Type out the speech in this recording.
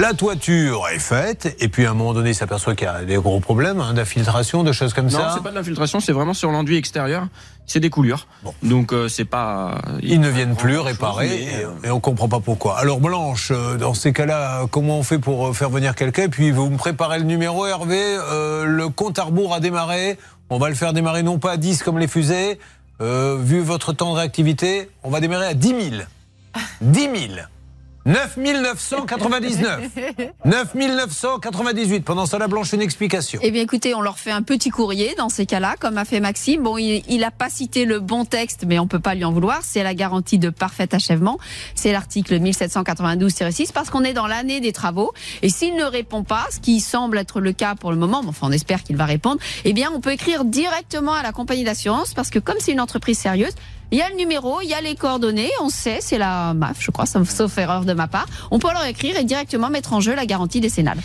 La toiture est faite, et puis à un moment donné, il s'aperçoit qu'il y a des gros problèmes hein, d'infiltration, de choses comme ça. Non, c'est pas de l'infiltration, c'est vraiment sur l'enduit extérieur. C'est des coulures. Donc euh, c'est pas. Ils ne viennent plus réparer et, on comprend pas pourquoi. Alors Blanche, euh, dans ces cas-là, comment on fait pour euh, faire venir quelqu'un? Et puis vous me préparez le numéro, Hervé. le compte à rebours a démarré. On va le faire démarrer non pas à 10 comme les fusées. vu votre temps de réactivité, on va démarrer à 10 000. 10 000. 9999. 9998. Pendant ça, la Blanche, une explication. Eh bien, écoutez, on leur fait un petit courrier dans ces cas-là, comme a fait Maxime. Bon, il n'a pas cité le bon texte, mais on peut pas lui en vouloir. C'est la garantie de parfait achèvement. C'est l'article 1792-6, parce qu'on est dans l'année des travaux. Et s'il ne répond pas, ce qui semble être le cas pour le moment, mais enfin, on espère qu'il va répondre, eh bien, on peut écrire directement à la compagnie d'assurance, parce que comme c'est une entreprise sérieuse, il y a le numéro, il y a les coordonnées, on sait, c'est la MAF, je crois, sauf erreur de ma part. On peut leur écrire et directement mettre en jeu la garantie décennale.